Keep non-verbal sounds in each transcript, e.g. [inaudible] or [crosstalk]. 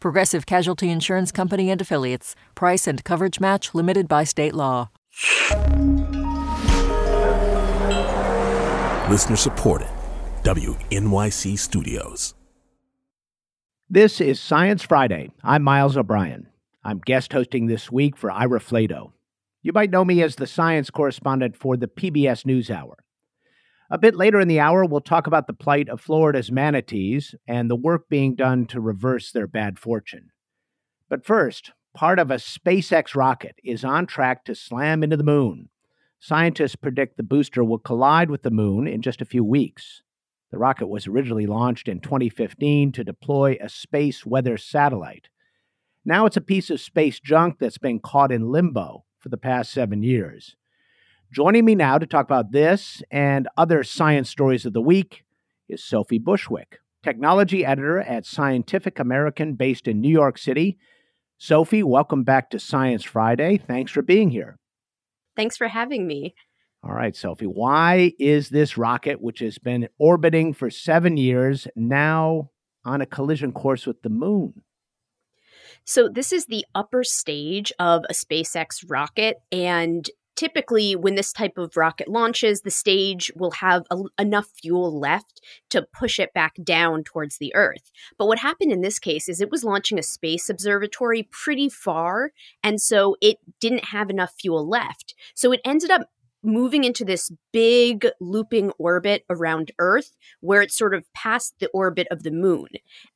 Progressive Casualty Insurance Company and Affiliates. Price and coverage match limited by state law. Listener supported. WNYC Studios. This is Science Friday. I'm Miles O'Brien. I'm guest hosting this week for Ira Flatow. You might know me as the science correspondent for the PBS NewsHour. A bit later in the hour, we'll talk about the plight of Florida's manatees and the work being done to reverse their bad fortune. But first, part of a SpaceX rocket is on track to slam into the moon. Scientists predict the booster will collide with the moon in just a few weeks. The rocket was originally launched in 2015 to deploy a space weather satellite. Now it's a piece of space junk that's been caught in limbo for the past seven years. Joining me now to talk about this and other science stories of the week is Sophie Bushwick, technology editor at Scientific American based in New York City. Sophie, welcome back to Science Friday. Thanks for being here. Thanks for having me. All right, Sophie, why is this rocket, which has been orbiting for seven years, now on a collision course with the moon? So, this is the upper stage of a SpaceX rocket, and typically when this type of rocket launches the stage will have a, enough fuel left to push it back down towards the earth. But what happened in this case is it was launching a space observatory pretty far and so it didn't have enough fuel left. So it ended up moving into this big looping orbit around Earth where it's sort of past the orbit of the moon.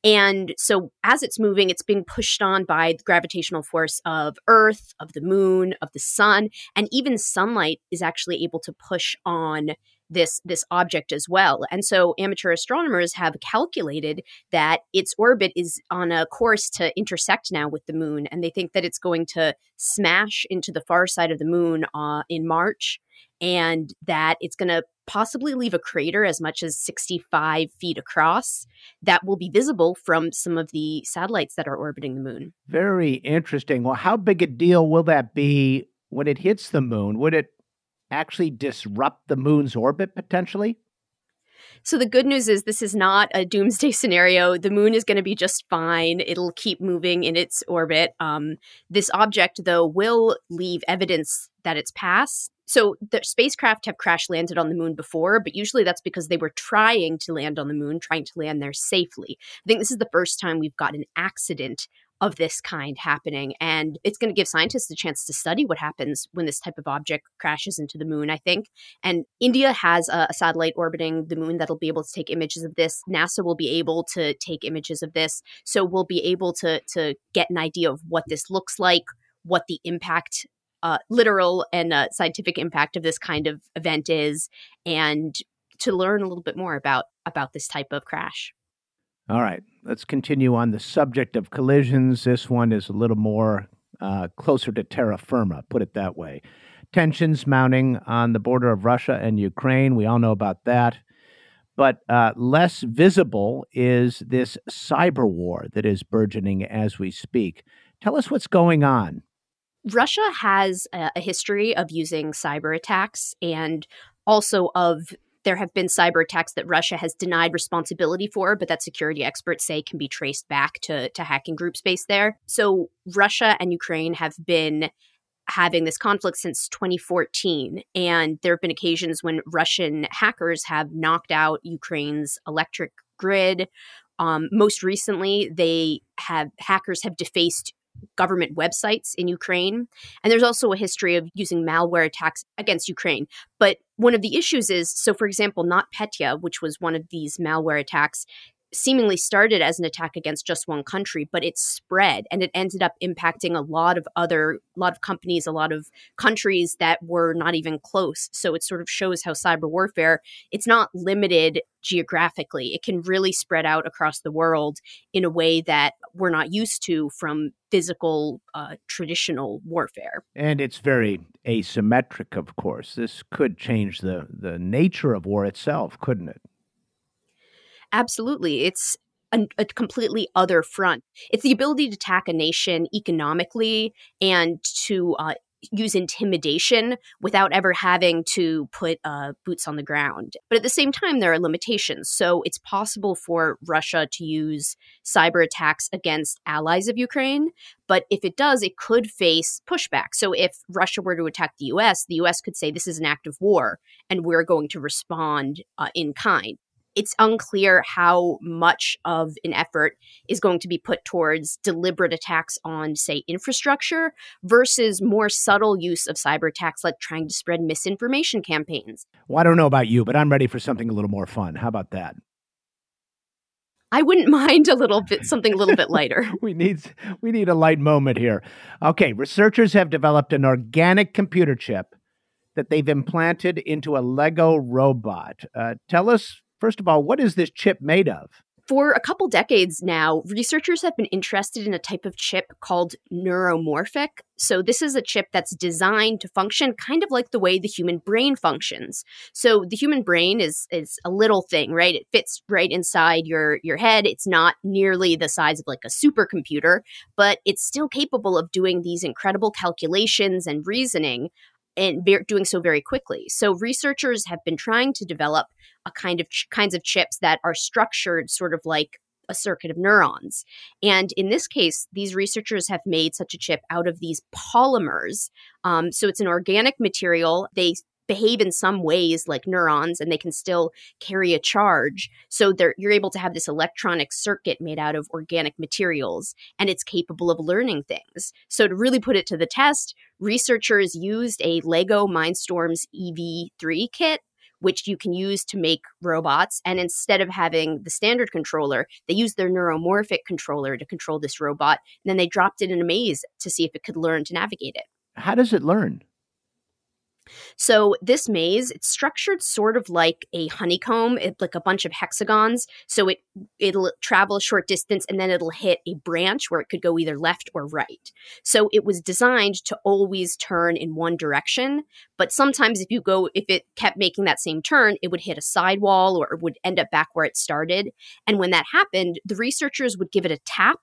And so as it's moving, it's being pushed on by the gravitational force of Earth, of the moon, of the sun, and even sunlight is actually able to push on this this object as well. And so amateur astronomers have calculated that its orbit is on a course to intersect now with the moon and they think that it's going to smash into the far side of the moon uh, in March and that it's going to possibly leave a crater as much as 65 feet across that will be visible from some of the satellites that are orbiting the moon. Very interesting. Well, how big a deal will that be when it hits the moon? Would it actually disrupt the moon's orbit potentially? So the good news is this is not a doomsday scenario. The moon is going to be just fine. It'll keep moving in its orbit. Um, this object, though, will leave evidence that it's passed. So the spacecraft have crash landed on the moon before, but usually that's because they were trying to land on the moon, trying to land there safely. I think this is the first time we've got an accident of this kind happening. And it's going to give scientists a chance to study what happens when this type of object crashes into the moon, I think. And India has a, a, satellite orbiting the moon that'll be able to take images of this. NASA will be able to take images of this. So we'll be able to, to get an idea of what this looks like, what the impact. Uh, literal and uh, scientific impact of this kind of event is, and to learn a little bit more about about this type of crash. All right, let's continue on the subject of collisions. This one is a little more uh, closer to terra firma, put it that way. Tensions mounting on the border of Russia and Ukraine. We all know about that. But uh, less visible is this cyber war that is burgeoning as we speak. Tell us what's going on. Russia has a, history of using cyber attacks and also of there have been cyber attacks that Russia has denied responsibility for, but that security experts say can be traced back to, to hacking groups based there. So Russia and Ukraine have been having this conflict since 2014. And there have been occasions when Russian hackers have knocked out Ukraine's electric grid. Um, most recently, they have hackers have defaced government websites in Ukraine. And there's also a history of using malware attacks against Ukraine. But one of the issues is so, for example, NotPetya, which was one of these malware attacks, seemingly started as an attack against just one country, but it spread and it ended up impacting a lot of other, a lot of companies, a lot of countries that were not even close. So it sort of shows how cyber warfare, it's not limited geographically. It can really spread out across the world in a way that we're not used to from physical, uh, traditional warfare. And it's very asymmetric, of course. This could change the, the nature of war itself, couldn't it? Absolutely. It's a, a, completely other front. It's the ability to attack a nation economically and to uh, use intimidation without ever having to put uh, boots on the ground. But at the same time, there are limitations. So it's possible for Russia to use cyber attacks against allies of Ukraine. But if it does, it could face pushback. So if Russia were to attack the US, the US could say this is an act of war and we're going to respond uh, in kind it's unclear how much of an effort is going to be put towards deliberate attacks on, say, infrastructure versus more subtle use of cyber attacks like trying to spread misinformation campaigns. Well, I don't know about you, but I'm ready for something a little more fun. How about that? I wouldn't [laughs] mind a little bit something a little bit lighter. [laughs] we need we need a light moment here. Okay, researchers have developed an organic computer chip that they've implanted into a Lego robot. Uh, tell us First of all, what is this chip made of? For a couple decades now, researchers have been interested in a type of chip called neuromorphic. So, this is a chip that's designed to function kind of like the way the human brain functions. So, the human brain is, is a little thing, right? It fits right inside your, your head. It's not nearly the size of like a supercomputer, but it's still capable of doing these incredible calculations and reasoning and doing so very quickly. So researchers have been trying to develop a kind of ch- kinds of chips that are structured sort of like a circuit of neurons. And in this case, these researchers have made such a chip out of these polymers. Um, so it's an organic material. They behave in some ways like neurons and they can still carry a charge. So you're able to have this electronic circuit made out of organic materials and it's capable of learning things. So to really put it to the test, researchers used a Lego Mindstorms EV3 kit which you can use to make robots. And instead of having the standard controller, they used their neuromorphic controller to control this robot. And then they dropped it in a maze to see if it could learn to navigate it. How does it learn? So this maze, it's structured sort of like a honeycomb, it, like a bunch of hexagons. So it it'll travel a short distance and then it'll hit a branch where it could go either left or right. So it was designed to always turn in one direction, but sometimes if you go if it kept making that same turn, it would hit a sidewall or it would end up back where it started. And when that happened, the researchers would give it a tap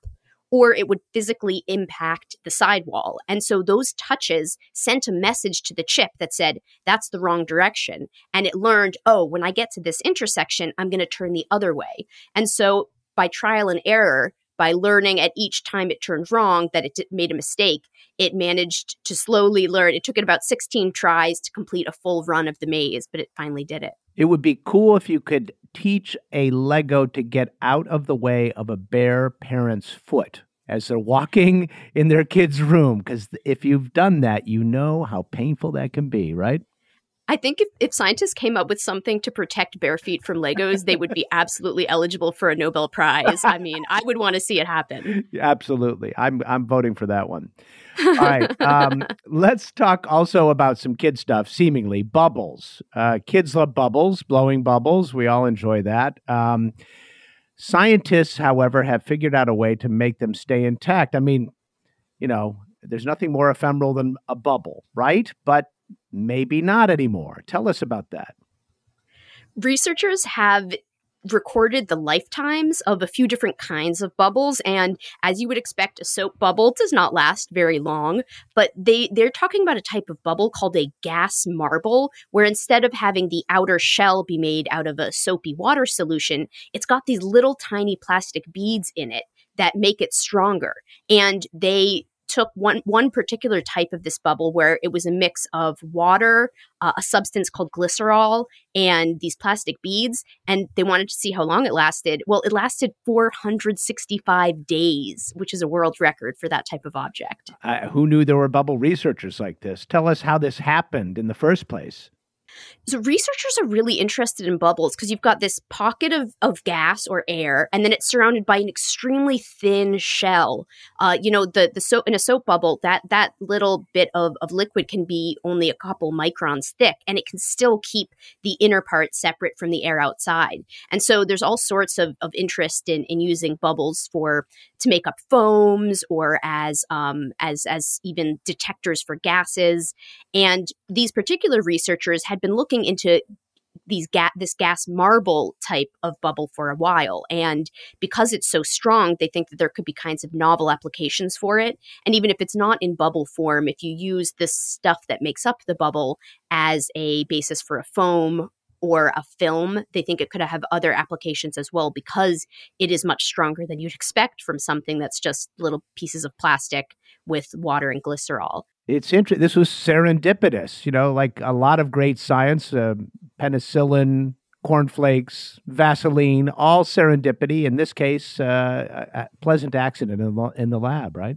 or it would physically impact the sidewall. And so those touches sent a message to the chip that said, that's the wrong direction. And it learned, oh, when I get to this intersection, I'm going to turn the other way. And so by trial and error, by learning at each time it turned wrong that it made a mistake, it managed to slowly learn. It took it about 16 tries to complete a full run of the maze, but it finally did it. It would be cool if you could teach a Lego to get out of the way of a bare parent's foot as they're walking in their kid's room. Because if you've done that, you know how painful that can be, right? I think if, if scientists came up with something to protect bare feet from Legos, they would be [laughs] absolutely eligible for a Nobel Prize. I mean, I would want to see it happen. Absolutely. I'm, I'm voting for that one. All right. Um, [laughs] let's talk also about some kid stuff, seemingly bubbles. Uh, kids love bubbles, blowing bubbles. We all enjoy that. Um, scientists, however, have figured out a way to make them stay intact. I mean, you know, there's nothing more ephemeral than a bubble, right? But maybe not anymore. Tell us about that. Researchers have recorded the lifetimes of a few different kinds of bubbles and as you would expect a soap bubble does not last very long but they they're talking about a type of bubble called a gas marble where instead of having the outer shell be made out of a soapy water solution it's got these little tiny plastic beads in it that make it stronger and they took one one particular type of this bubble where it was a mix of water, uh, a substance called glycerol, and these plastic beads, and they wanted to see how long it lasted. Well, it lasted 465 days, which is a world record for that type of object. Uh, who knew there were bubble researchers like this? Tell us how this happened in the first place. So researchers are really interested in bubbles because you've got this pocket of, of gas or air, and then it's surrounded by an extremely thin shell. Uh, you know, the the soap in a soap bubble, that that little bit of, of liquid can be only a couple microns thick, and it can still keep the inner part separate from the air outside. And so there's all sorts of, of interest in, in using bubbles for to make up foams or as um, as as even detectors for gases. And these particular researchers had been looking into these ga- this gas marble type of bubble for a while and because it's so strong they think that there could be kinds of novel applications for it. And even if it's not in bubble form if you use this stuff that makes up the bubble as a basis for a foam or a film they think it could have other applications as well because it is much stronger than you'd expect from something that's just little pieces of plastic with water and glycerol it's interesting. This was serendipitous, you know, like a lot of great science, uh, penicillin, cornflakes, Vaseline, all serendipity. In this case, uh, a, pleasant accident in the lab, right?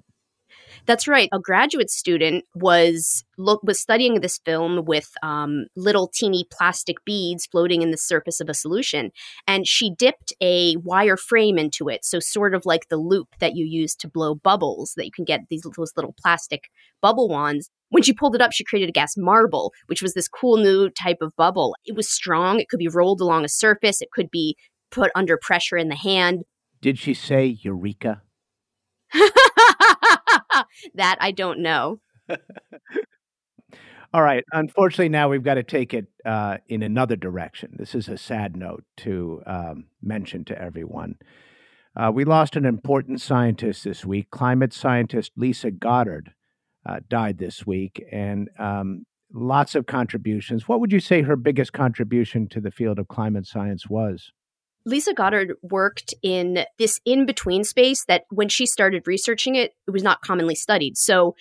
That's right. A graduate student was look was studying this film with um, little teeny plastic beads floating in the surface of a solution, and she dipped a wire frame into it, so sort of like the loop that you use to blow bubbles that you can get these those little plastic bubble wands. When she pulled it up, she created a gas marble, which was this cool new type of bubble. It was strong. It could be rolled along a surface. It could be put under pressure in the hand. Did she say eureka? [laughs] that I don't know. [laughs] All right. Unfortunately, now we've got to take it uh, in another direction. This is a sad note to um, mention to everyone. Uh, we lost an important scientist this week. Climate scientist Lisa Goddard uh, died this week, and um, lots of contributions. What would you say her biggest contribution to the field of climate science was? Lisa Goddard worked in this in between space that when she started researching it, it was not commonly studied. So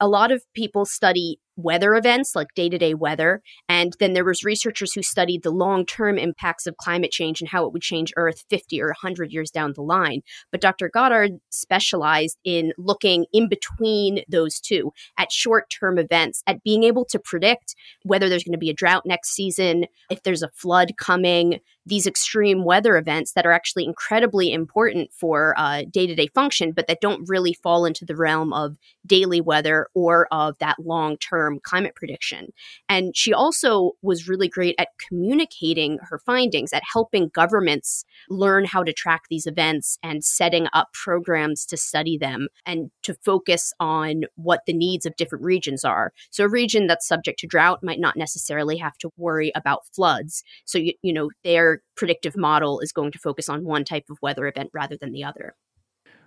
a lot of people study weather events like day-to-day weather and then there was researchers who studied the long-term impacts of climate change and how it would change earth 50 or 100 years down the line but dr goddard specialized in looking in between those two at short-term events at being able to predict whether there's going to be a drought next season if there's a flood coming these extreme weather events that are actually incredibly important for uh, day-to-day function but that don't really fall into the realm of daily weather or of that long-term climate prediction. And she also was really great at communicating her findings at helping governments learn how to track these events and setting up programs to study them and to focus on what the needs of different regions are. So a region that's subject to drought might not necessarily have to worry about floods. So you, you know they're predictive model is going to focus on one type of weather event rather than the other.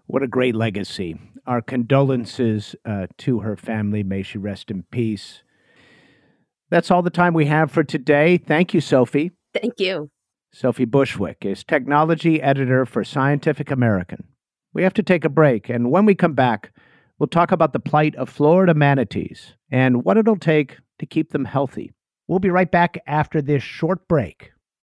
What a great legacy. Our condolences uh, to her family. May she rest in peace. That's all the time we have for today. Thank you, Sophie. Thank you. Sophie Bushwick is technology editor for Scientific American. We have to take a break, and when we come back, we'll talk about the plight of Florida manatees and what it'll take to keep them healthy. We'll be right back after this short break.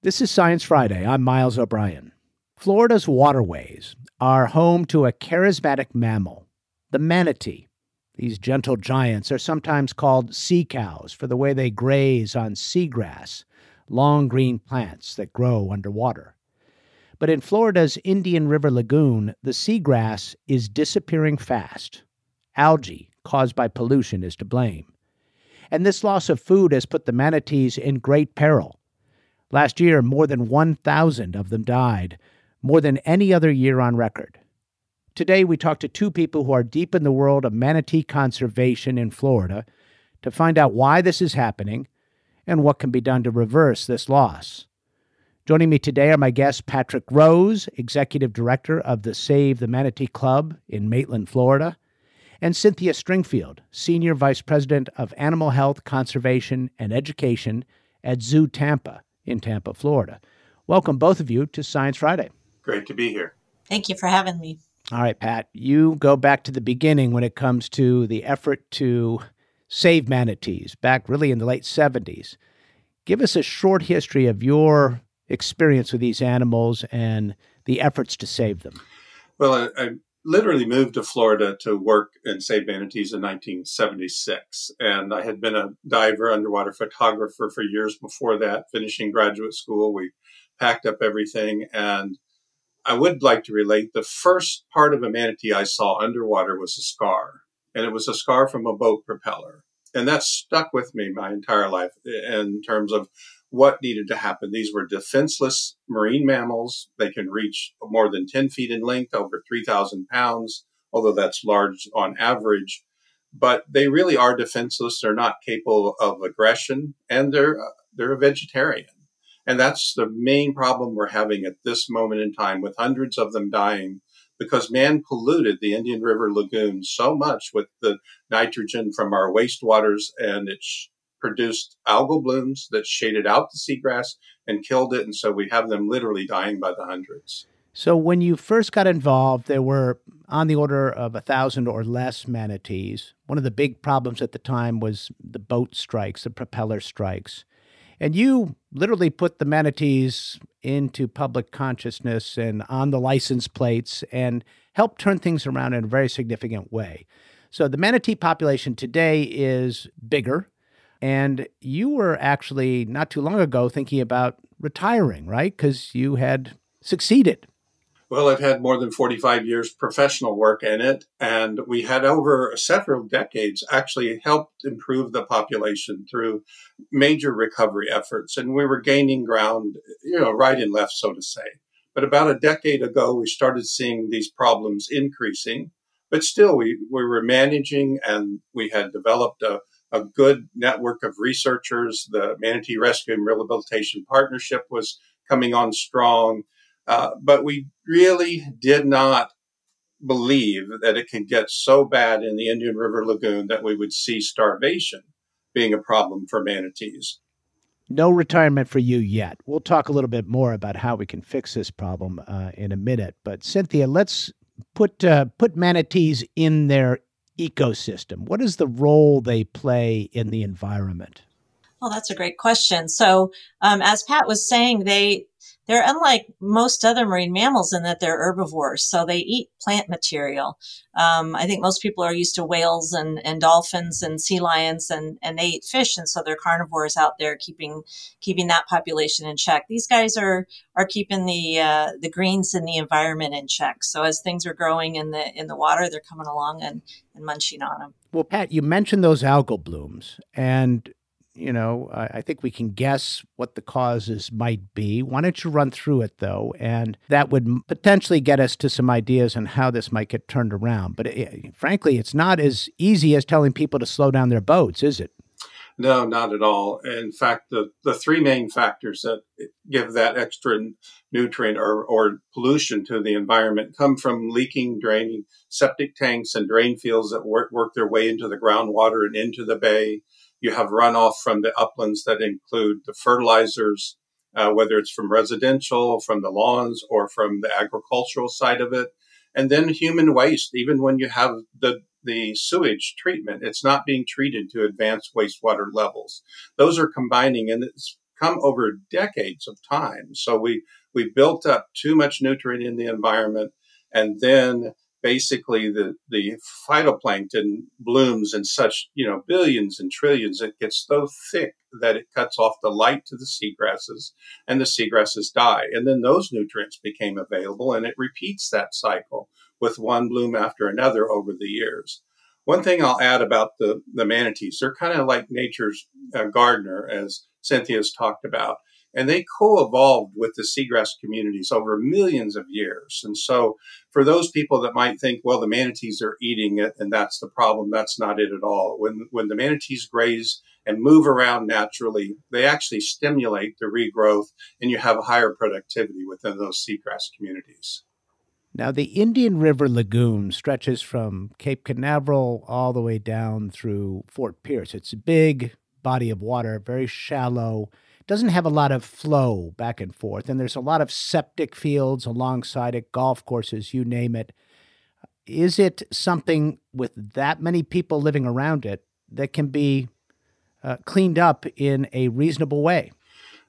This is Science Friday. I'm Miles O'Brien. Florida's waterways are home to a charismatic mammal, the manatee. These gentle giants are sometimes called sea cows for the way they graze on seagrass, long green plants that grow underwater. But in Florida's Indian River Lagoon, the seagrass is disappearing fast. Algae caused by pollution is to blame. And this loss of food has put the manatees in great peril. Last year, more than 1,000 of them died, more than any other year on record. Today, we talk to two people who are deep in the world of manatee conservation in Florida to find out why this is happening and what can be done to reverse this loss. Joining me today are my guests Patrick Rose, Executive Director of the Save the Manatee Club in Maitland, Florida, and Cynthia Stringfield, Senior Vice President of Animal Health, Conservation, and Education at Zoo Tampa in Tampa, Florida. Welcome, both of you, to Science Friday. Great to be here. Thank you for having me. All right, Pat, you go back to the beginning when it comes to the effort to save manatees back really in the late 70s. Give us a short history of your experience with these animals and the efforts to save them. Well, I, I literally moved to Florida to work and save manatees in 1976. And I had been a diver, underwater photographer for years before that, finishing graduate school. We packed up everything. And I would like to relate the first part of a manatee I saw underwater was a scar. And it was a scar from a boat propeller. And that stuck with me my entire life in terms of what needed to happen. These were defenseless marine mammals. They can reach more than 10 feet in length, over 3,000 pounds, although that's large on average. But they really are defenseless. They're not capable of aggression, and they're uh, they're a vegetarian. And that's the main problem we're having at this moment in time, with hundreds of them dying because man polluted the Indian River lagoon so much with the nitrogen from our wastewaters and it's produced algal blooms that shaded out the seagrass and killed it. And so we have them literally dying by the hundreds. So when you first got involved, there were on the order of a thousand or less manatees. One of the big problems at the time was the boat strikes, the propeller strikes. And you literally put the manatees into public consciousness and on the license plates and helped turn things around in a very significant way. So the manatee population today is bigger. And you were actually not too long ago thinking about retiring, right? Because you had succeeded. Well, I've had more than 45 years professional work in it, and we had over several decades actually helped improve the population through major recovery efforts. And we were gaining ground, you know, right and left, so to say. But about a decade ago, we started seeing these problems increasing. But still, we, we were managing and we had developed a, a good network of researchers. The Manatee Rescue and Rehabilitation Partnership was coming on strong uh, but we really did not believe that it could get so bad in the Indian River Lagoon that we would see starvation being a problem for manatees. No retirement for you yet. We'll talk a little bit more about how we can fix this problem uh, in a minute. But Cynthia, let's put uh, put manatees in their ecosystem. What is the role they play in the environment? Well, that's a great question. So, um, as Pat was saying, they they're unlike most other marine mammals in that they're herbivores, so they eat plant material. Um, I think most people are used to whales and, and dolphins and sea lions, and, and they eat fish, and so they're carnivores out there, keeping keeping that population in check. These guys are are keeping the uh, the greens in the environment in check. So as things are growing in the in the water, they're coming along and, and munching on them. Well, Pat, you mentioned those algal blooms, and you know, I, I, think we can guess what the causes might be. Why don't you run through it, though? And that would potentially get us to some ideas on how this might get turned around. But it, eh, frankly, it's not as easy as telling people to slow down their boats, is it? No, not at all. In fact, the, the three main factors that give that extra nutrient or, or pollution to the environment come from leaking, draining septic tanks and drain fields that work, work their way into the groundwater and into the bay you have runoff from the uplands that include the fertilizers, uh, whether it's from residential, from the lawns, or from the agricultural side of it. And then human waste, even when you have the the sewage treatment, it's not being treated to advanced wastewater levels. Those are combining and it's come over decades of time. So we, we built up too much nutrient in the environment and then basically the, the phytoplankton blooms in such, you know, billions and trillions. It gets so thick that it cuts off the light to the seagrasses and the seagrasses die. And then those nutrients became available and it repeats that cycle with one bloom after another over the years. One thing I'll add about the, the manatees, they're kind of like nature's uh, gardener, as Cynthia's talked about and they co-evolved with the seagrass communities over millions of years. And so for those people that might think, well, the manatees are eating it and that's the problem, that's not it at all. When, when the manatees graze and move around naturally, they actually stimulate the regrowth and you have higher productivity within those seagrass communities. Now, the Indian River Lagoon stretches from Cape Canaveral all the way down through Fort Pierce. It's a big body of water, very shallow, doesn't have a lot of flow back and forth, and there's a lot of septic fields alongside it, golf courses, you name it. Is it something with that many people living around it that can be uh, cleaned up in a reasonable way?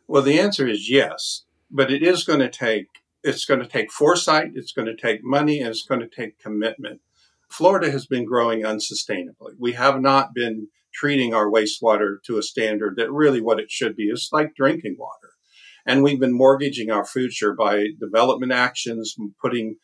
Well, the answer is yes, but it is going to take it's going to take foresight, it's going to take money, and it's going to take commitment. Florida has been growing unsustainably. We have not been treating our wastewater to a standard that really what it should be is like drinking water. And we've been mortgaging our future by development actions, putting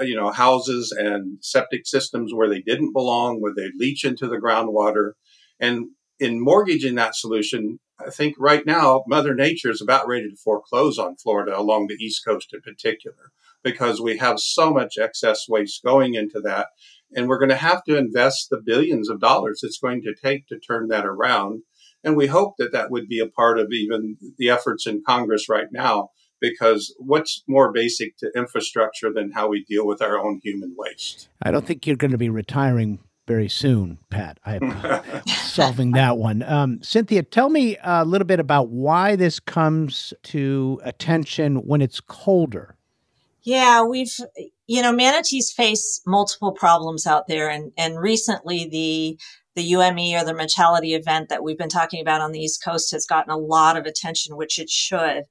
you know houses and septic systems where they didn't belong, where they leach into the groundwater. And in mortgaging that solution, I think right now Mother Nature is about ready to foreclose on Florida along the East Coast in particular, because we have so much excess waste going into that. And we're going to have to invest the billions of dollars it's going to take to turn that around. And we hope that that would be a part of even the efforts in Congress right now, because what's more basic to infrastructure than how we deal with our own human waste? I don't think you're going to be retiring very soon, Pat. I'm [laughs] solving that one. Um, Cynthia, tell me a little bit about why this comes to attention when it's colder. Yeah, we've, you know, manatees face multiple problems out there. And, and recently the the UME or the mortality event that we've been talking about on the East Coast has gotten a lot of attention, which it should.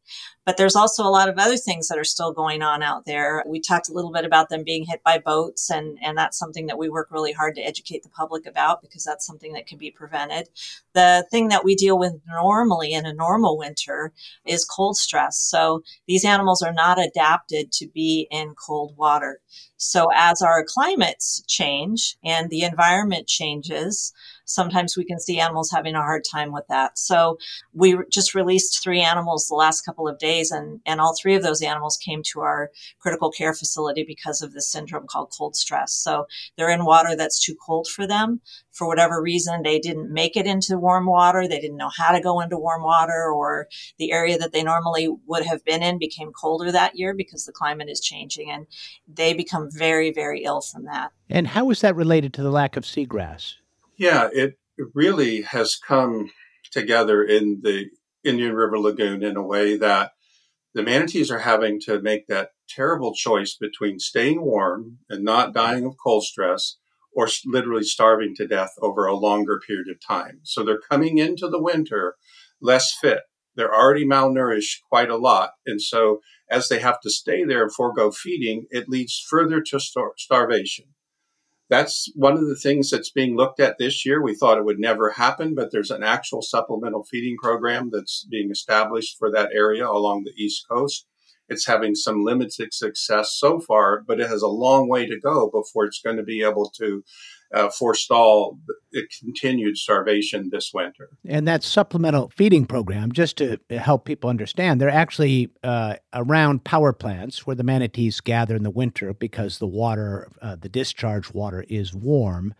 But there's also a lot of other things that are still going on out there. We talked a little bit about them being hit by boats, and, and that's something that we work really hard to educate the public about because that's something that can be prevented. The thing that we deal with normally in a normal winter is cold stress. So these animals are not adapted to be in cold water. So as our climates change and the environment changes, sometimes we can see animals having a hard time with that. So we just released three animals the last couple of days and, and all three of those animals came to our critical care facility because of this syndrome called cold stress. So they're in water that's too cold for them. For whatever reason, they didn't make it into warm water. They didn't know how to go into warm water or the area that they normally would have been in became colder that year because the climate is changing and they become very, very ill from that. And how is that related to the lack of seagrass? Yeah, it really has come together in the Indian River Lagoon in a way that the manatees are having to make that terrible choice between staying warm and not dying of cold stress or literally starving to death over a longer period of time. So they're coming into the winter less fit. They're already malnourished quite a lot. And so as they have to stay there and forego feeding, it leads further to star- starvation that's one of the things that's being looked at this year. We thought it would never happen, but there's an actual supplemental feeding program that's being established for that area along the East Coast. It's having some limited success so far, but it has a long way to go before it's going to be able to uh, forestall continued starvation this winter. And that supplemental feeding program, just to help people understand, they're actually uh, around power plants where the manatees gather in the winter because the water, uh, the discharge water, is warm.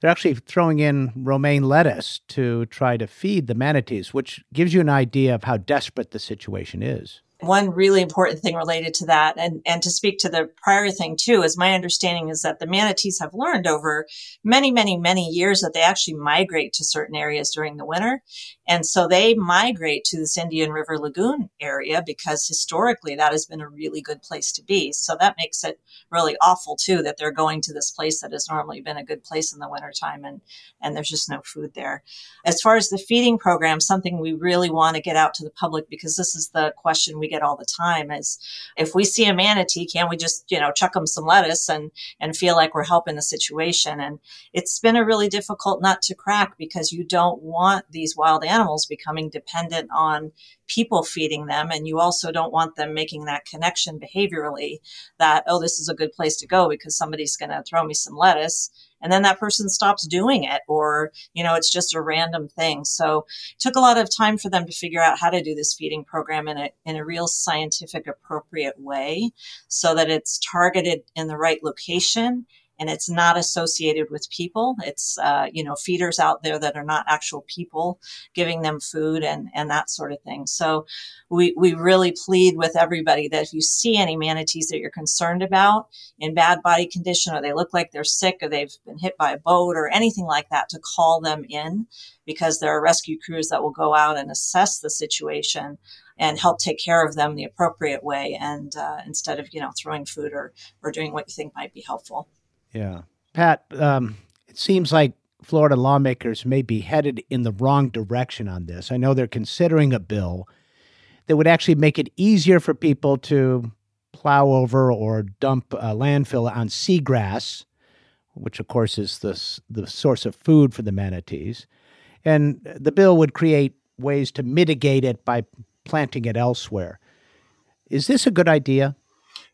They're actually throwing in romaine lettuce to try to feed the manatees, which gives you an idea of how desperate the situation is one really important thing related to that and, and to speak to the prior thing too is my understanding is that the manatees have learned over many many many years that they actually migrate to certain areas during the winter. And so they migrate to this indian river lagoon area because historically that has been a really good place to be. So that makes it really awful too that they're going to this place that has normally been a good place in the wintertime and and there's just no food there. As far as the feeding program something we really want to get out to the public because this is the question we get all the time is if we see a manatee, can't we just, you know, chuck them some lettuce and, and feel like we're helping the situation? And it's been a really difficult nut to crack because you don't want these wild animals becoming dependent on people feeding them. And you also don't want them making that connection behaviorally that, oh, this is a good place to go because somebody's going to throw me some lettuce and then that person stops doing it or you know it's just a random thing. So it took a lot of time for them to figure out how to do this feeding program in a in a real scientific appropriate way so that it's targeted in the right location and it's not associated with people. It's, uh, you know, feeders out there that are not actual people giving them food and, and that sort of thing. So we, we really plead with everybody that if you see any manatees that you're concerned about in bad body condition, or they look like they're sick, or they've been hit by a boat, or anything like that, to call them in because there are rescue crews that will go out and assess the situation and help take care of them the appropriate way and uh, instead of you know throwing food or or doing what you think might be helpful yeah pat um, it seems like florida lawmakers may be headed in the wrong direction on this i know they're considering a bill that would actually make it easier for people to plow over or dump a landfill on seagrass which of course is the, the source of food for the manatees and the bill would create ways to mitigate it by planting it elsewhere. Is this a good idea?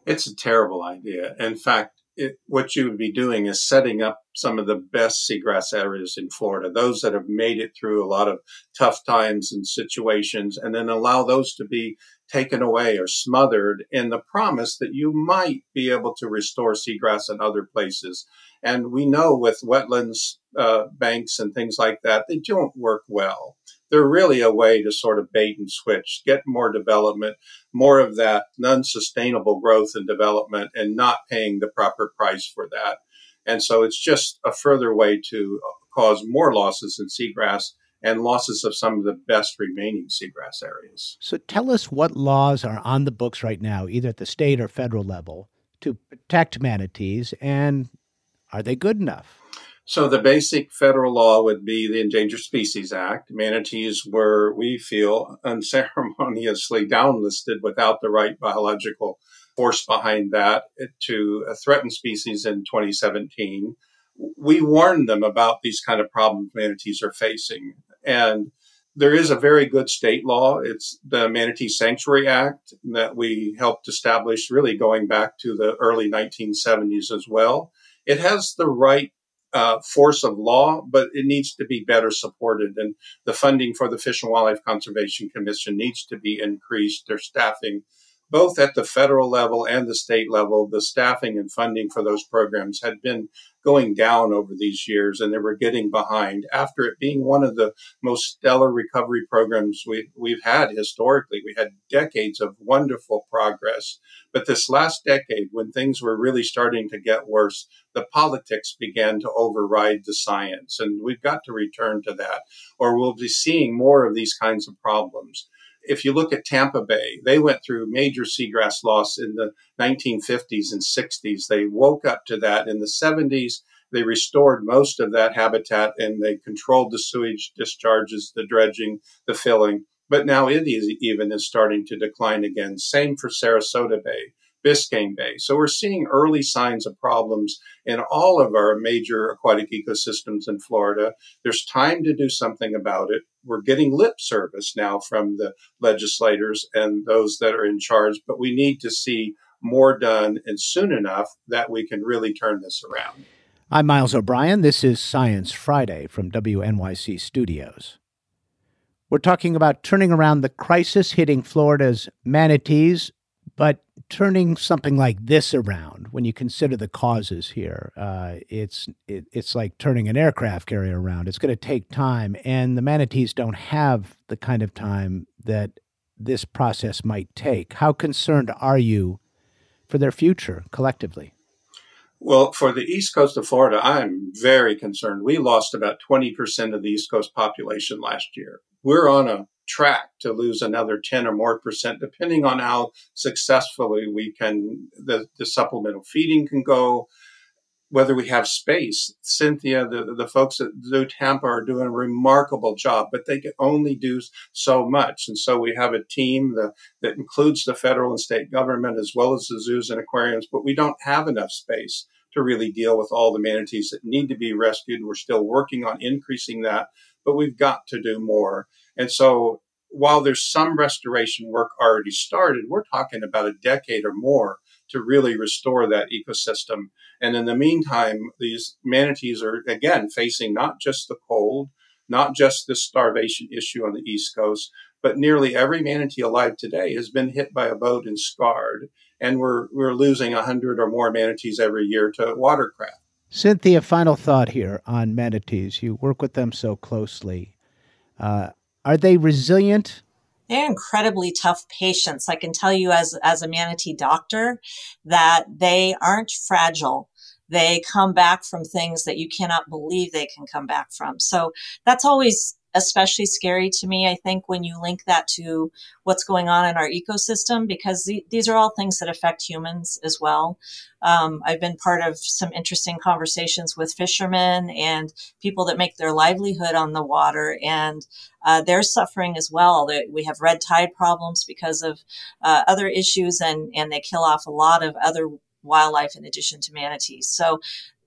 It's a terrible idea. In fact, it, what you would be doing is setting up some of the best seagrass areas in Florida, those that have made it through a lot of tough times and situations, and then allow those to be taken away or smothered in the promise that you might be able to restore seagrass in other places. And we know with wetlands uh, banks and things like that, they don't work well they're really a way to sort of bait and switch, get more development, more of that non sustainable growth and development, and not paying the proper price for that. And so it's just a further way to cause more losses in seagrass and losses of some of the best remaining seagrass areas. So tell us what laws are on the books right now, either at the state or federal level, to protect manatees, and are they good enough? So the basic federal law would be the Endangered Species Act. Manatees were, we feel, unceremoniously downlisted without the right biological force behind that to a threatened species in 2017. We warned them about these kind of problems manatees are facing. And there is a very good state law. It's the Manatee Sanctuary Act that we helped establish really going back to the early 1970s as well. It has the right uh, force of law, but it needs to be better supported. And the funding for the Fish and Wildlife Conservation Commission needs to be increased. Their staffing, both at the federal level and the state level, the staffing and funding for those programs had been going down over these years and they were getting behind after it being one of the most stellar recovery programs we, we've had historically. We had decades of wonderful progress. But this last decade, when things were really starting to get worse, the politics began to override the science. And we've got to return to that, or we'll be seeing more of these kinds of problems if you look at Tampa Bay, they went through major seagrass loss in the 1950s and 60s. They woke up to that in the 70s. They restored most of that habitat and they controlled the sewage discharges, the dredging, the filling. But now it is even is starting to decline again. Same for Sarasota Bay. Biscayne Bay. So we're seeing early signs of problems in all of our major aquatic ecosystems in Florida. There's time to do something about it. We're getting lip service now from the legislators and those that are in charge, but we need to see more done and soon enough that we can really turn this around. I'm Miles O'Brien. This is Science Friday from WNYC Studios. We're talking about turning around the crisis hitting Florida's manatees, but turning something like this around, when you consider the causes here, uh, it's it, it's like turning an aircraft carrier around. It's going to take time, and the manatees don't have the kind of time that this process might take. How concerned are you for their future collectively? Well, for the east coast of Florida, I'm very concerned. We lost about 20% of the east coast population last year. We're on a track to lose another 10 or more percent, depending on how successfully we can, the, the supplemental feeding can go, whether we have space. Cynthia, the, the folks at Zoo Tampa are doing a remarkable job, but they can only do so much. And so we have a team that, that includes the federal and state government as well as the zoos and aquariums, but we don't have enough space to really deal with all the manatees that need to be rescued. We're still working on increasing that, but we've got to do more. And so while there's some restoration work already started, we're talking about a decade or more to really restore that ecosystem. And in the meantime, these manatees are again facing not just the cold, not just this starvation issue on the East Coast, but nearly every manatee alive today has been hit by a boat and scarred. And we're, we're losing 100 or more manatees every year to watercraft. Cynthia, final thought here on manatees. You work with them so closely. Uh, are they resilient? They're incredibly tough patients. I can tell you as, as a manatee doctor that they aren't fragile. They come back from things that you cannot believe they can come back from. So that's always especially scary to me, I think, when you link that to what's going on in our ecosystem, because th- these are all things that affect humans as well. Um, I've been part of some interesting conversations with fishermen and people that make their livelihood on the water, and uh, they're suffering as well. We have red tide problems because of uh, other issues, and, and they kill off a lot of other wildlife in addition to manatees. So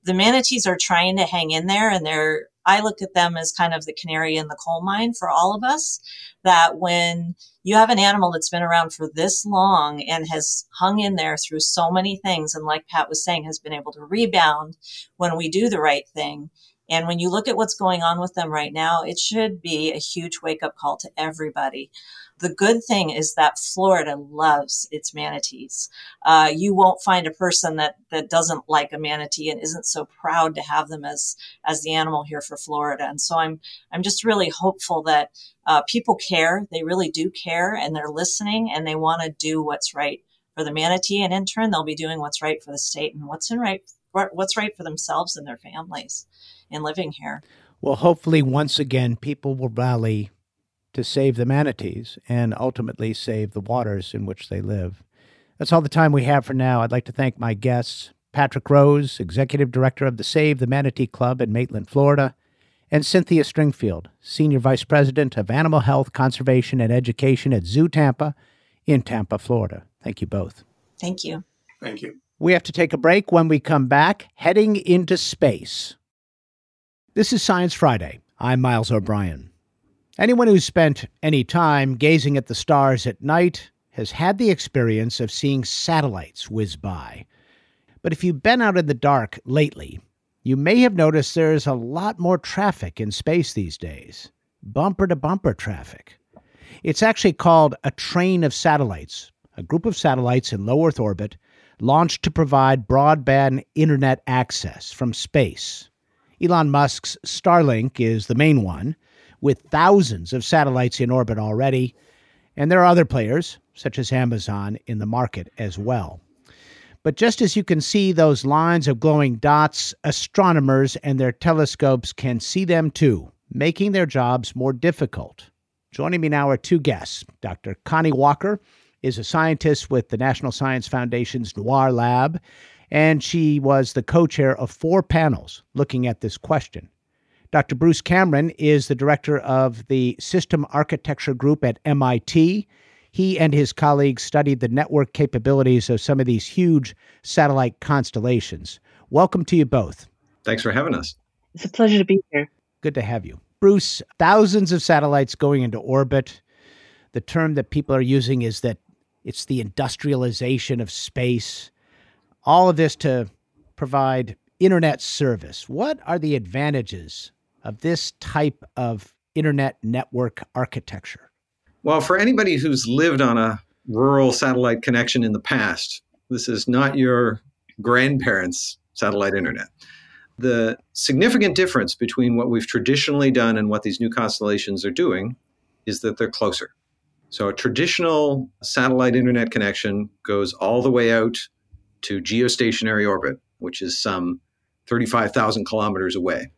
the manatees are trying to hang in there and they're I look at them as kind of the canary in the coal mine for all of us. That when you have an animal that's been around for this long and has hung in there through so many things, and like Pat was saying, has been able to rebound when we do the right thing, and when you look at what's going on with them right now, it should be a huge wake up call to everybody. The good thing is that Florida loves its manatees. Uh, you won't find a person that, that doesn't like a manatee and isn't so proud to have them as, as the animal here for Florida. And so I'm, I'm just really hopeful that uh, people care. They really do care and they're listening and they want to do what's right for the manatee. And in turn, they'll be doing what's right for the state and what's in right, what's right for themselves and their families in living here. Well, hopefully, once again, people will rally to save the manatees and ultimately save the waters in which they live. That's all the time we have for now. I'd like to thank my guests Patrick Rose, Executive Director of the Save the Manatee Club in Maitland, Florida, and Cynthia Stringfield, Senior Vice President of Animal Health, Conservation, and Education at Zoo Tampa in Tampa, Florida. Thank you both. Thank you. Thank you. We have to take a break. When we come back, heading into space. This is Science Friday. I'm Miles O'Brien. Anyone who's spent any time gazing at the stars at night has had the experience of seeing satellites whiz by. But if you've been out in the dark lately, you may have noticed there's a lot more traffic in space these days bumper to bumper traffic. It's actually called a train of satellites, a group of satellites in low Earth orbit launched to provide broadband internet access from space Elon Musk's Starlink is the main one, with thousands of satellites in orbit already. And there are other players, such as Amazon, in the market as well. But just as you can see those lines of glowing dots, astronomers and their telescopes can see them too, making their jobs more difficult. Joining me now are two guests. Dr. Connie Walker is a scientist with the National Science Foundation's NOIR Lab and she was the co chair of four panels looking at this question. Dr. Bruce Cameron is the director of the System Architecture Group at MIT. He and his colleagues studied the network capabilities of some of these huge satellite constellations. Welcome to you both. Thanks for having us. It's a pleasure to be here. Good to have you. Bruce, thousands of satellites going into orbit. The term that people are using is that it's the industrialization of space all of this to provide internet service. What are the advantages of this type of internet network architecture? Well, for anybody who's lived on a rural satellite connection in the past, this is not your grandparents' satellite internet. The significant difference between what we've traditionally done and what these new constellations are doing is that they're closer. So, a traditional satellite internet connection goes all the way out to geostationary orbit, which is some 35,000 kilometers away.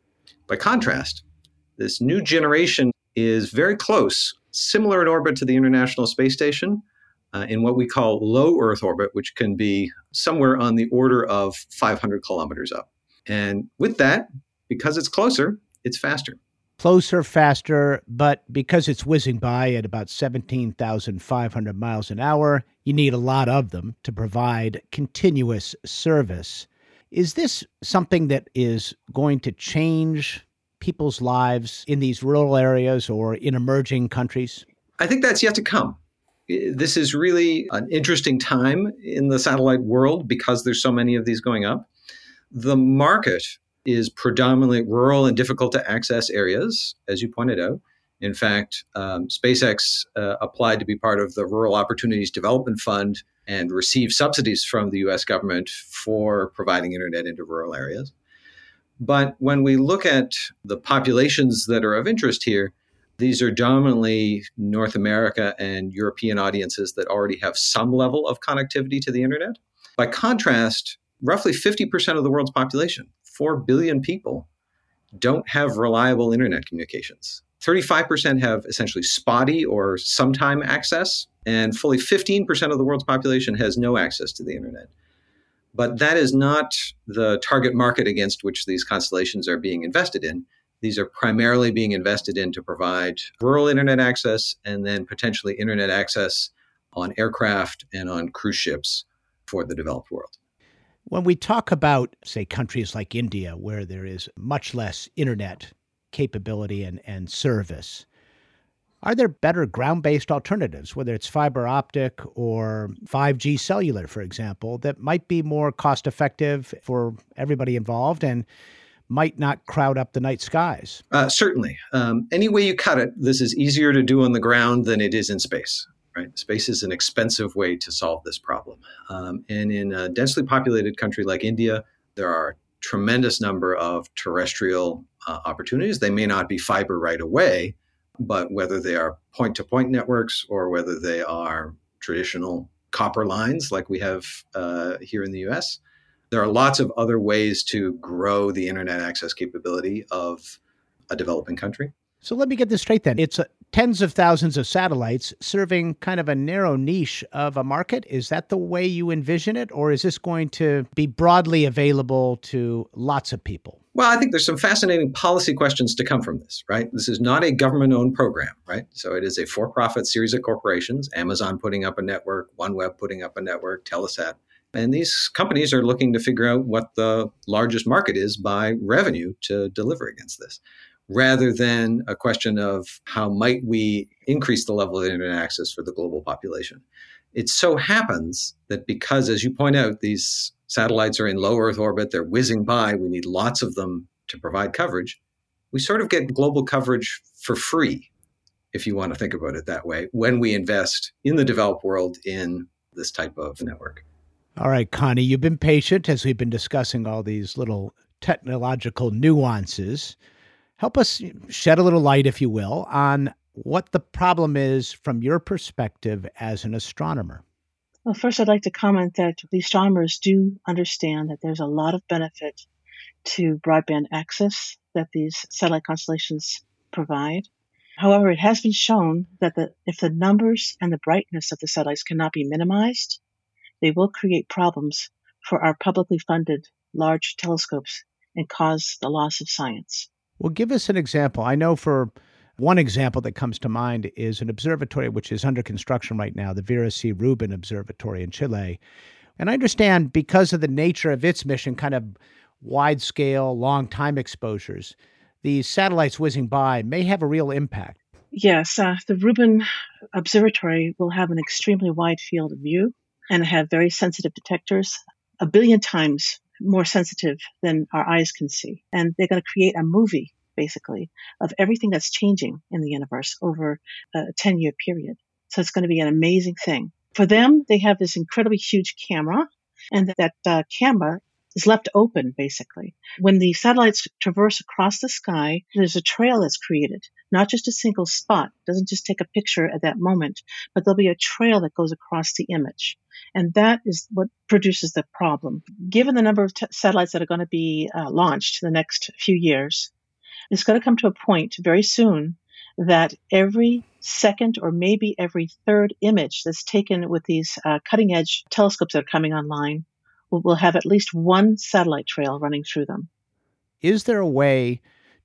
By contrast, this new generation is very close, similar in orbit to the International Space Station, uh, in what we call low Earth orbit, which can be somewhere on the order of 500 kilometers up. And with that, because it's closer, it's faster closer, faster, but because it's whizzing by at about 17,500 miles an hour, you need a lot of them to provide continuous service. Is this something that is going to change people's lives in these rural areas or in emerging countries? I think that's yet to come. This is really an interesting time in the satellite world because there's so many of these going up. The market is predominantly rural and difficult to access areas, as you pointed out. In fact, um, SpaceX uh, applied to be part of the Rural Opportunities Development Fund and received subsidies from the US government for providing internet into rural areas. But when we look at the populations that are of interest here, these are dominantly North America and European audiences that already have some level of connectivity to the internet. By contrast, roughly 50% of the world's population, 4 billion people, don't have reliable internet communications. 35% have essentially spotty or sometime access, and fully 15% of the world's population has no access to the internet. But that is not the target market against which these constellations are being invested in. These are primarily being invested in to provide rural internet access and then potentially internet access on aircraft and on cruise ships for the developed world. When we talk about, say, countries like India, where there is much less internet capability and, and service, are there better ground based alternatives, whether it's fiber optic or 5G cellular, for example, that might be more cost effective for everybody involved and might not crowd up the night skies? Uh, certainly. Um, any way you cut it, this is easier to do on the ground than it is in space. Right? Space is an expensive way to solve this problem. Um, and in a densely populated country like India, there are a tremendous number of terrestrial uh, opportunities. They may not be fiber right away, but whether they are point to point networks or whether they are traditional copper lines like we have uh, here in the US, there are lots of other ways to grow the internet access capability of a developing country. So let me get this straight then. It's a, tens of thousands of satellites serving kind of a narrow niche of a market. Is that the way you envision it? Or is this going to be broadly available to lots of people? Well, I think there's some fascinating policy questions to come from this, right? This is not a government owned program, right? So it is a for profit series of corporations, Amazon putting up a network, OneWeb putting up a network, Telesat. And these companies are looking to figure out what the largest market is by revenue to deliver against this, rather than a question of how might we increase the level of internet access for the global population. It so happens that because, as you point out, these Satellites are in low Earth orbit, they're whizzing by. We need lots of them to provide coverage. We sort of get global coverage for free, if you want to think about it that way, when we invest in the developed world in this type of network. All right, Connie, you've been patient as we've been discussing all these little technological nuances. Help us shed a little light, if you will, on what the problem is from your perspective as an astronomer. Well, first, I'd like to comment that the astronomers do understand that there's a lot of benefit to broadband access that these satellite constellations provide. However, it has been shown that the, if the numbers and the brightness of the satellites cannot be minimized, they will create problems for our publicly funded large telescopes and cause the loss of science. Well, give us an example. I know for one example that comes to mind is an observatory which is under construction right now, the Vera C. Rubin Observatory in Chile. And I understand because of the nature of its mission, kind of wide scale, long time exposures, these satellites whizzing by may have a real impact. Yes, uh, the Rubin Observatory will have an extremely wide field of view and have very sensitive detectors, a billion times more sensitive than our eyes can see. And they're going to create a movie basically, of everything that's changing in the universe over a 10 year period. So it's going to be an amazing thing. For them, they have this incredibly huge camera, and that uh, camera is left open basically. When the satellites traverse across the sky, there's a trail that's created, not just a single spot. Doesn't just take a picture at that moment, but there'll be a trail that goes across the image. And that is what produces the problem. Given the number of t- satellites that are going to be uh, launched in the next few years, it's going to come to a point very soon that every second or maybe every third image that's taken with these uh, cutting edge telescopes that are coming online will have at least one satellite trail running through them. Is there a way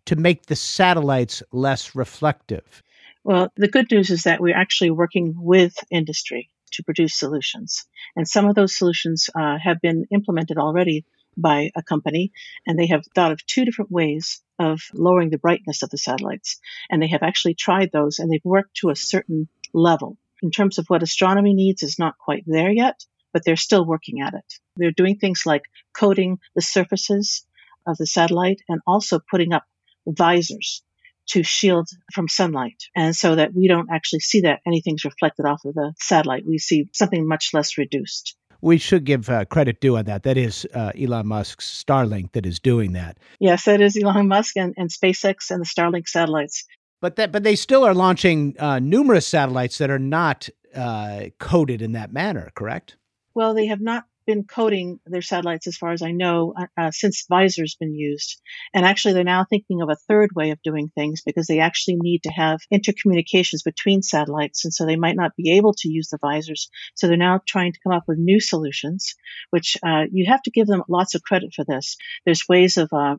to make the satellites less reflective? Well, the good news is that we're actually working with industry to produce solutions. And some of those solutions uh, have been implemented already by a company, and they have thought of two different ways of lowering the brightness of the satellites. And they have actually tried those, and they've worked to a certain level. In terms of what astronomy needs is not quite there yet, but they're still working at it. They're doing things like coating the surfaces of the satellite and also putting up visors to shield from sunlight. And so that we don't actually see that anything's reflected off of the satellite. We see something much less reduced. we should give uh, credit due on that. That is uh, Elon Musk's Starlink that is doing that. Yes, that is Elon Musk and, and SpaceX and the Starlink satellites. But that, but they still are launching uh, numerous satellites that are not uh, coded in that manner. Correct? Well, they have not been coding their satellites, as far as I know, uh, uh, since Visor's been used. And actually, they're now thinking of a third way of doing things because they actually need to have intercommunications between satellites. And so they might not be able to use the visors. So they're now trying to come up with new solutions, which uh, you have to give them lots of credit for this. There's ways of uh,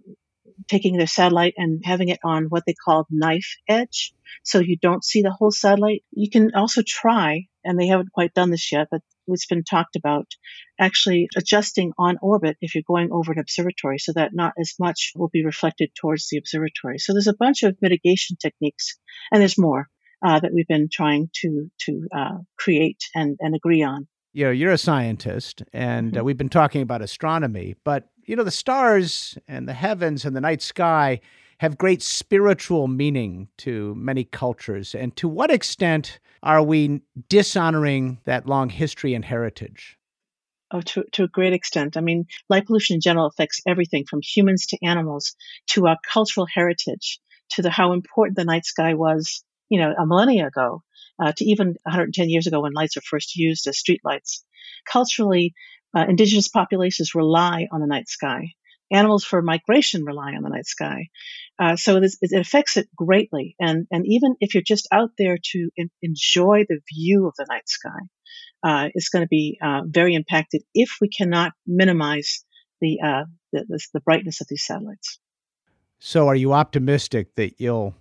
taking their satellite and having it on what they call knife edge. So you don't see the whole satellite. You can also try, and they haven't quite done this yet, but it's been talked about actually adjusting on orbit if you're going over an observatory so that not as much will be reflected towards the observatory. So there's a bunch of mitigation techniques and there's more uh, that we've been trying to, to uh, create and, and agree on. You know, you're a scientist and uh, mm-hmm. we've been talking about astronomy, but you know, the stars and the heavens and the night sky have great spiritual meaning to many cultures. And to what extent are we dishonoring that long history and heritage? Oh, to, to a great extent. I mean, light pollution in general affects everything from humans to animals to our cultural heritage to the how important the night sky was, you know, a millennia ago, uh, to even 110 years ago when lights were first used as street lights. Culturally, uh, indigenous populations rely on the night sky. Animals for migration rely on the night sky. Uh, so it, it, affects it greatly. And, and even if you're just out there to in, enjoy the view of the night sky, uh, it's going to be uh, very impacted if we cannot minimize the, uh, the, the, the brightness of these satellites. So are you optimistic that you'll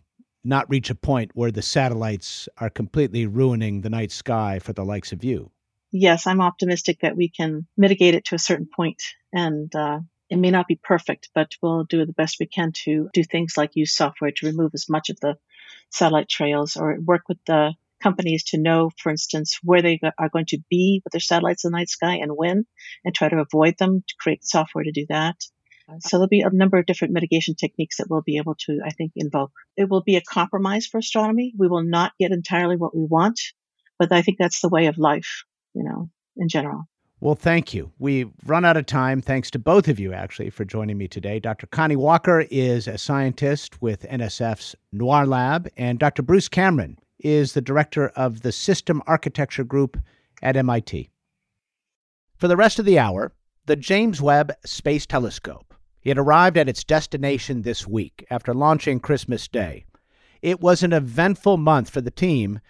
not reach a point where the satellites are completely ruining the night sky for the likes of you? Yes, I'm optimistic that we can mitigate it to a certain point and uh, it may not be perfect, but we'll do the best we can to do things like use software to remove as much of the satellite trails or work with the companies to know, for instance, where they are going to be with their satellites in the night sky and when, and try to avoid them to create software to do that. So there'll be a number of different mitigation techniques that we'll be able to, I think, invoke. It will be a compromise for astronomy. We will not get entirely what we want, but I think that's the way of life, you know, in general. Well, thank you. We've run out of time. Thanks to both of you, actually, for joining me today. Dr. Connie Walker is a scientist with NSF's NOIR Lab, and Dr. Bruce Cameron is the director of the System Architecture Group at MIT. For the rest of the hour, the James Webb Space Telescope. It arrived at its destination this week after launching Christmas Day. It was an eventful month for the team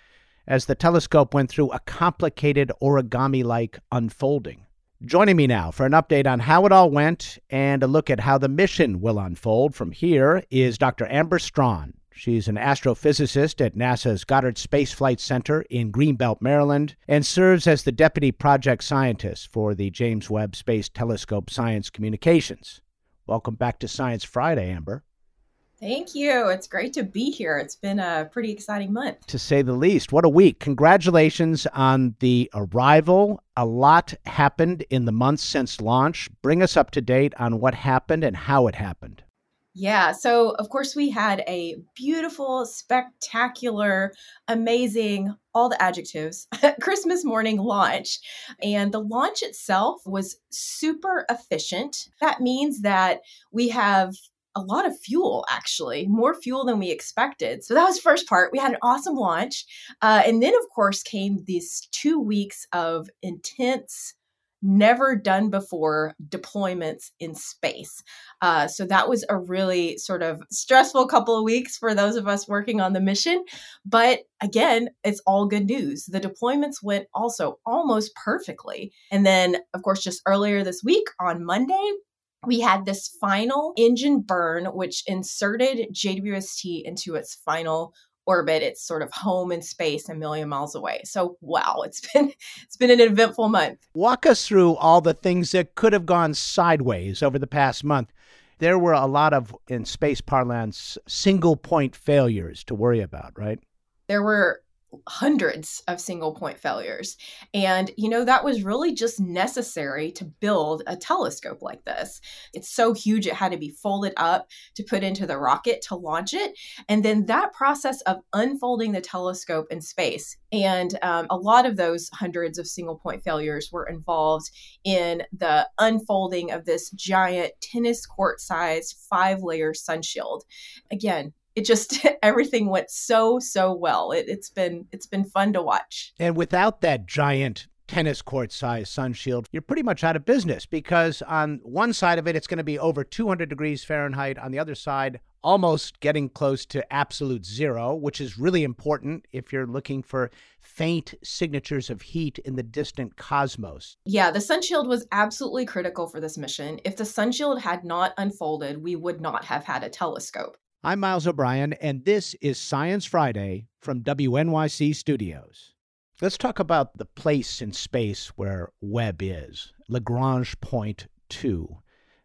as the telescope went through a complicated origami like unfolding. Joining me now for an update on how it all went and a look at how the mission will unfold from here is Dr. Amber Straughn. She's an astrophysicist at NASA's Goddard Space Flight Center in Greenbelt, Maryland, and serves as the deputy project scientist for the James Webb Space Telescope Science Communications. Welcome back to Science Friday, Amber. Thank you. It's great to be here. It's been a pretty exciting month. To say the least. What a week. Congratulations on the arrival. A lot happened in the months since launch. Bring us up to date on what happened and how it happened. Yeah, so of course, we had a beautiful, spectacular, amazing, all the adjectives, [laughs] Christmas morning launch. And the launch itself was super efficient. That means that we have a lot of fuel actually more fuel than we expected. So that was first part. We had an awesome launch uh, and then of course came these two weeks of intense never done before deployments in space. Uh, so that was a really sort of stressful couple of weeks for those of us working on the mission. But again it's all good news. The deployments went also almost perfectly. And then of course just earlier this week on monday we had this final engine burn, which inserted JWST into its final orbit. It's sort of home in space, a million miles away. So wow, it's [laughs] been it's been an eventful month. Walk us through all the things that could have gone sideways over the past month. There were a lot of, in space parlance, single point failures to worry about, right? There were hundreds of single point failures. And, you know, that was really just necessary to build a telescope like this. It's so huge, it had to be folded up to put into the rocket to launch it. And then that process of unfolding the telescope in space. And um, a lot of those hundreds of single point failures were involved in the unfolding of this giant tennis court sized five layer sunshield. Again, it just [laughs] everything went so so well. It, it's been it's been fun to watch. And without that giant tennis court size sun shield, you're pretty much out of business because on one side of it, it's going to be over 200 degrees Fahrenheit. On the other side, almost getting close to absolute zero, which is really important if you're looking for faint signatures of heat in the distant cosmos. Yeah, the sun shield was absolutely critical for this mission. If the sun shield had not unfolded, we would not have had a telescope. I'm Miles O'Brien, and this is Science Friday from WNYC Studios. Let's talk about the place in space where Webb is, Lagrange Point 2.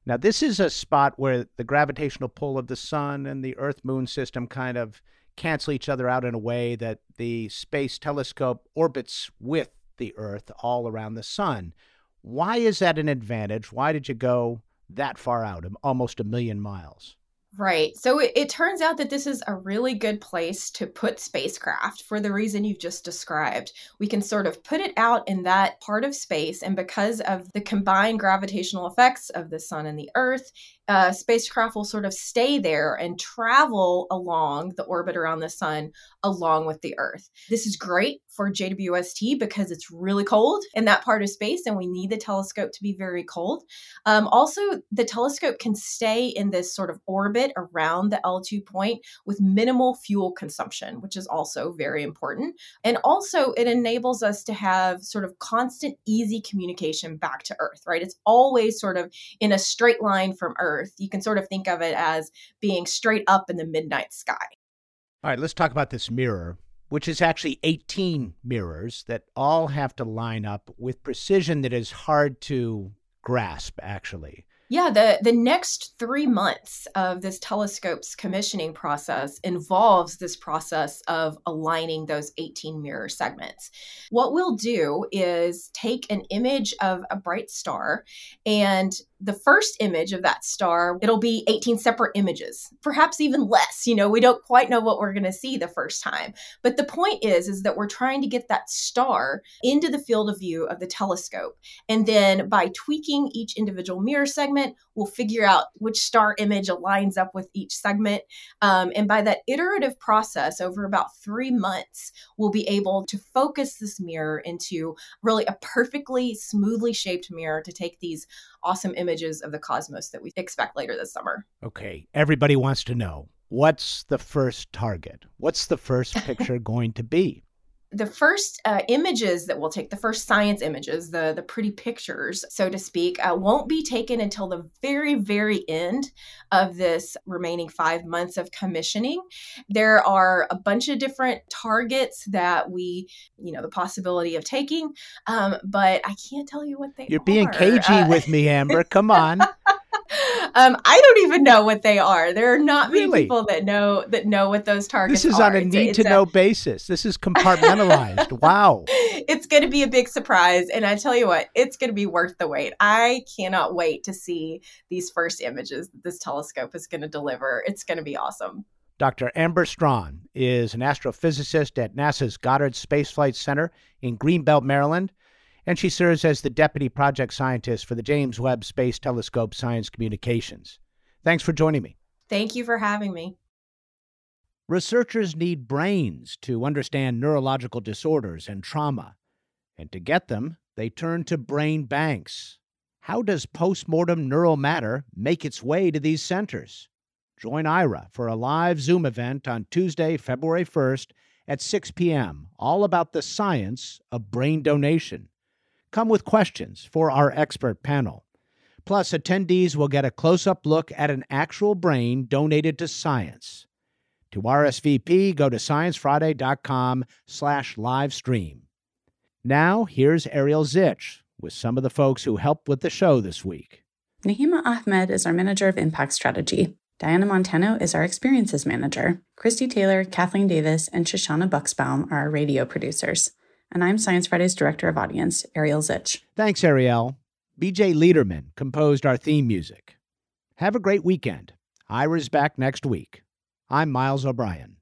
Now, this is a spot where the gravitational pull of the sun and the Earth Moon system kind of cancel each other out in a way that the space telescope orbits with the Earth all around the sun. Why is that an advantage? Why did you go that far out, almost a million miles? Right. So it, it, turns out that this is a really good place to put spacecraft for the reason you've just described. We can sort of put it out in that part of space, and because of the combined gravitational effects of the sun and the earth, uh, spacecraft will sort of stay there and travel along the orbit around the sun along with the Earth. This is great for JWST because it's really cold in that part of space and we need the telescope to be very cold. Um, also, the telescope can stay in this sort of orbit around the L2 point with minimal fuel consumption, which is also very important. And also, it enables us to have sort of constant, easy communication back to Earth, right? It's always sort of in a straight line from Earth Earth, you can sort of think of it as being straight up in the midnight sky. All right, let's talk about this mirror, which is actually 18 mirrors that all have to line up with precision that is hard to grasp, actually. Yeah, the, the next three months of this telescope's commissioning process involves this process of aligning those 18 mirror segments. What we'll do is take an image of a bright star and the first image of that star, it'll be 18 separate images, perhaps even less. You know, we don't quite know what we're going to see the first time. But the point is, is that we're trying to get that star into the field of view of the telescope. And then by tweaking each individual mirror segment, we'll figure out which star image aligns up with each segment. Um, and by that iterative process over about three months, we'll be able to focus this mirror into really a perfectly smoothly shaped mirror to take these awesome images of the cosmos that we expect later this summer. Okay, everybody wants to know what's the first target? What's the first [laughs] picture going to be? The first uh, images that we'll take, the first science images, the the pretty pictures, so to speak, uh, won't be taken until the very very end of this remaining five months of commissioning. There are a bunch of different targets that we, you know, the possibility of taking, um, but I can't tell you what they. Are. You're being cagey uh, with me, Amber. Come on. [laughs] um, I don't even know what they are. There are not many really? people that know that know what those targets. Are. This is are. on a need to know basis. This is compartmentalized. [laughs] wow. It's going to be a big surprise, and I tell you what, it's going to be worth the wait. I cannot wait to see these first images that this telescope is going to deliver. It's going to be awesome. Dr. Amber Straughn is an astrophysicist at NASA's Goddard Space Flight Center in Greenbelt, Maryland and she serves as the deputy project scientist for the James Webb Space Telescope Science Communications. Thanks for joining me. Thank you for having me. Researchers need brains to understand neurological disorders and trauma. And to get them, they turn to brain banks. How does postmortem neural matter make its way to these centers? Join Ira for a live Zoom event on Tuesday, February 1st at 6 p.m., all about the science of brain donation come with questions for our expert panel. Plus, attendees will get a close up look at an actual brain donated to science. To RSVP, go to sciencefriday.com slash live stream. Now, here's Ariel Zych with some of the folks who helped with the show this week. Nahima Ahmed is our Manager of Impact Strategy. Diana Montano is our experiences manager. Christie Taylor, Kathleen Davis, and Shoshana Buxbaum are our radio producers. And I'm Science Friday's director of audience, Ariel Zych. Thanks, Ariel. BJ Leiderman composed our theme music. Have a great weekend. Ira's back next week. I'm Miles O'Brien.